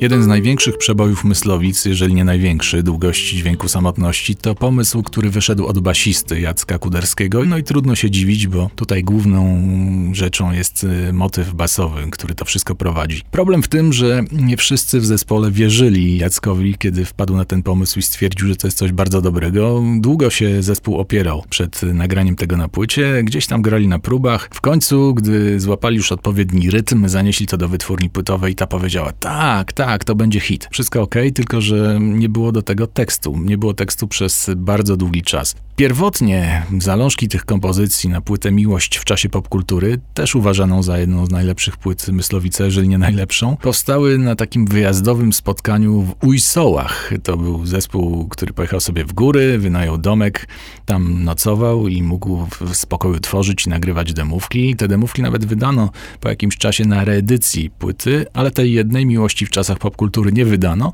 Jeden z największych przebojów Myslowic, jeżeli nie największy, długości dźwięku samotności, to pomysł, który wyszedł od basisty Jacka Kuderskiego. No i trudno się dziwić, bo tutaj główną rzeczą jest y, motyw basowy, który to wszystko prowadzi. Problem w tym, że nie wszyscy w zespole wierzyli Jackowi, kiedy wpadł na ten pomysł i stwierdził, że to jest coś bardzo dobrego. Długo się zespół opierał przed nagraniem tego na płycie, gdzieś tam grali na próbach. W końcu, gdy złapali już odpowiedni rytm, zanieśli to do wytwórni płytowej i ta powiedziała: tak, tak tak, to będzie hit. Wszystko ok, tylko że nie było do tego tekstu. Nie było tekstu przez bardzo długi czas. Pierwotnie zalążki tych kompozycji na płytę Miłość w czasie popkultury, też uważaną za jedną z najlepszych płyt Myslowice, jeżeli nie najlepszą, powstały na takim wyjazdowym spotkaniu w Ujsołach. To był zespół, który pojechał sobie w góry, wynajął domek, tam nocował i mógł w spokoju tworzyć i nagrywać demówki. Te demówki nawet wydano po jakimś czasie na reedycji płyty, ale tej jednej Miłości w czasach popkultury nie wydano,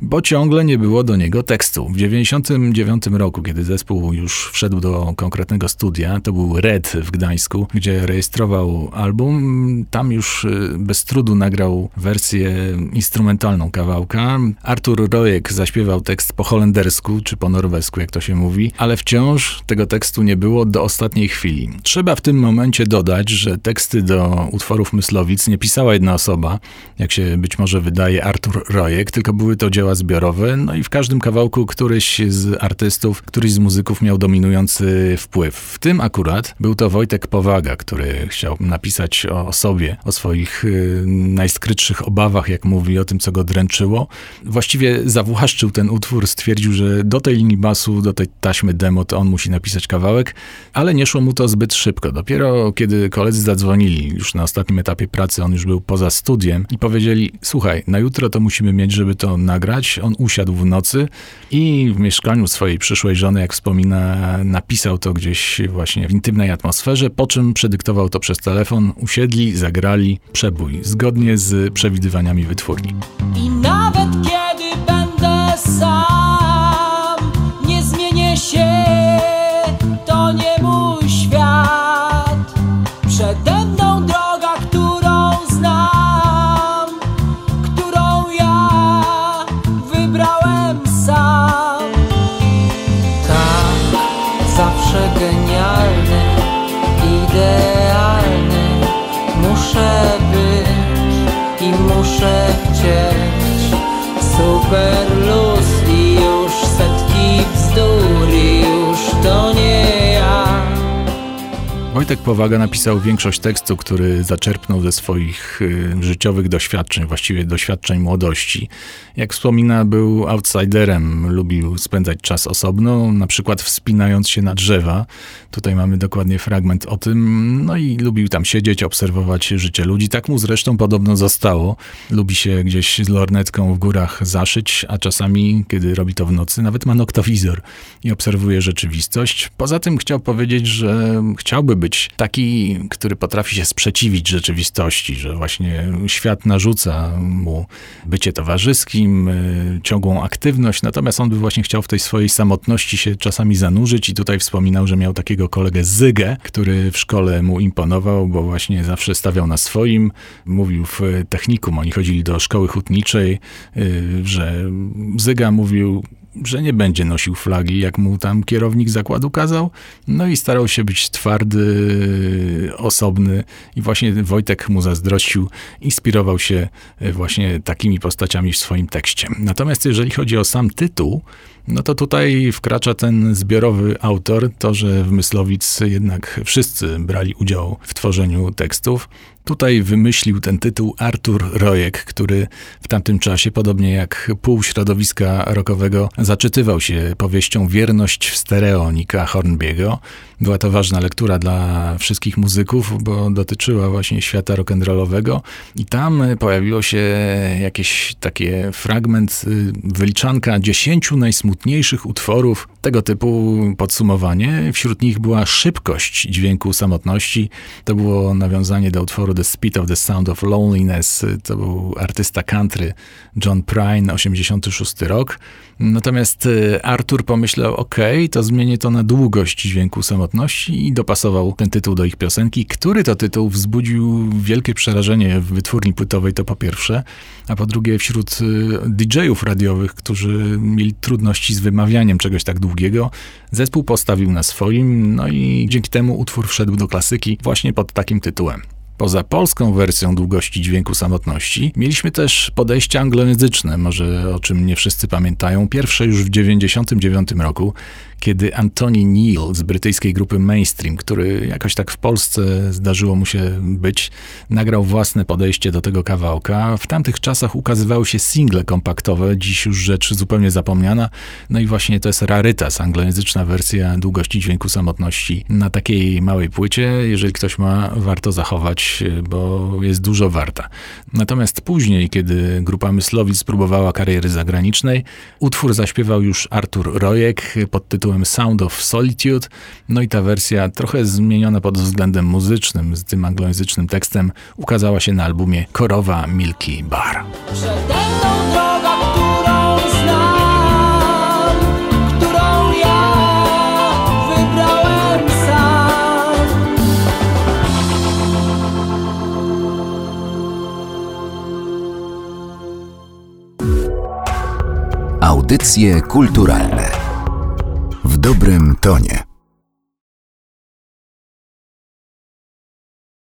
bo ciągle nie było do niego tekstu. W 1999 roku, kiedy zespół już wszedł do konkretnego studia, to był Red w Gdańsku, gdzie rejestrował album. Tam już y, bez trudu nagrał wersję instrumentalną kawałka. Artur Rojek zaśpiewał tekst po holendersku, czy po norwesku, jak to się mówi, ale wciąż tego tekstu nie było do ostatniej chwili. Trzeba w tym momencie dodać, że teksty do utworów Myslowic nie pisała jedna osoba, jak się być może wydaje Artur Rojek, tylko były to dzieła zbiorowe, no i w każdym kawałku któryś z artystów, któryś z muzyków miał dominujący wpływ. W tym akurat był to Wojtek Powaga, który chciał napisać o sobie, o swoich y, najskrytszych obawach, jak mówi, o tym, co go dręczyło. Właściwie zawłaszczył ten utwór, stwierdził, że do tej linii basu, do tej taśmy demo, to on musi napisać kawałek, ale nie szło mu to zbyt szybko. Dopiero kiedy koledzy zadzwonili, już na ostatnim etapie pracy, on już był poza studiem i powiedzieli, słuchaj, na jutro to musimy mieć, żeby to nagrać. On usiadł w nocy i w mieszkaniu swojej przyszłej żony, jak wspomina, napisał to gdzieś właśnie w intymnej atmosferze, po czym przedyktował to przez telefon, usiedli, zagrali przebój, zgodnie z przewidywaniami wytwórni. I nawet kiedy będę sam, per Wojtek Powaga napisał większość tekstu, który zaczerpnął ze swoich y, życiowych doświadczeń, właściwie doświadczeń młodości. Jak wspomina, był outsiderem, lubił spędzać czas osobno, na przykład wspinając się na drzewa. Tutaj mamy dokładnie fragment o tym. No i lubił tam siedzieć, obserwować życie ludzi. Tak mu zresztą podobno zostało. Lubi się gdzieś z lornetką w górach zaszyć, a czasami, kiedy robi to w nocy, nawet ma noktowizor i obserwuje rzeczywistość. Poza tym chciał powiedzieć, że chciałby być taki, który potrafi się sprzeciwić rzeczywistości, że właśnie świat narzuca mu bycie towarzyskim, y, ciągłą aktywność, natomiast on by właśnie chciał w tej swojej samotności się czasami zanurzyć i tutaj wspominał, że miał takiego kolegę Zygę, który w szkole mu imponował, bo właśnie zawsze stawiał na swoim, mówił w technikum, oni chodzili do szkoły hutniczej, y, że Zyga mówił, że nie będzie nosił flagi, jak mu tam kierownik zakładu kazał. No i starał się być twardy, osobny i właśnie Wojtek mu zazdrościł, inspirował się właśnie takimi postaciami w swoim tekście. Natomiast jeżeli chodzi o sam tytuł, no to tutaj wkracza ten zbiorowy autor, to, że w Myslowic jednak wszyscy brali udział w tworzeniu tekstów. Tutaj wymyślił ten tytuł Artur Rojek, który w tamtym czasie, podobnie jak pół środowiska rockowego, zaczytywał się powieścią Wierność w stereo Nika Hornbiego. Była to ważna lektura dla wszystkich muzyków, bo dotyczyła właśnie świata rock'n'rollowego i tam pojawiło się jakieś takie fragment, y, wyliczanka dziesięciu najsmutniejszych utworów tego typu podsumowanie. Wśród nich była szybkość dźwięku samotności. To było nawiązanie do utworu The Speed of the Sound of Loneliness. To był artysta country John Prine, 86 rok. Natomiast e, Arthur pomyślał, ok, to zmienię to na długość dźwięku samotności i dopasował ten tytuł do ich piosenki. Który to tytuł wzbudził wielkie przerażenie w wytwórni płytowej, to po pierwsze, a po drugie wśród e, DJ-ów radiowych, którzy mieli trudności z wymawianiem czegoś tak długiego, zespół postawił na swoim, no i dzięki temu utwór wszedł do klasyki właśnie pod takim tytułem. Poza polską wersją długości dźwięku samotności, mieliśmy też podejście anglojęzyczne, może o czym nie wszyscy pamiętają. Pierwsze już w 1999 roku, kiedy Anthony Neal z brytyjskiej grupy Mainstream, który jakoś tak w Polsce zdarzyło mu się być, nagrał własne podejście do tego kawałka. W tamtych czasach ukazywały się single kompaktowe, dziś już rzecz zupełnie zapomniana. No i właśnie to jest rarytas, anglojęzyczna wersja długości dźwięku samotności na takiej małej płycie. Jeżeli ktoś ma, warto zachować, bo jest dużo warta. Natomiast później, kiedy grupa Myslowic spróbowała kariery zagranicznej, utwór zaśpiewał już Artur Rojek pod tytułem tytułem Sound of Solitude. No i ta wersja, trochę zmieniona pod względem muzycznym, z tym anglojęzycznym tekstem, ukazała się na albumie Korowa Milky Bar. Audycje kulturalne w dobrym tonie.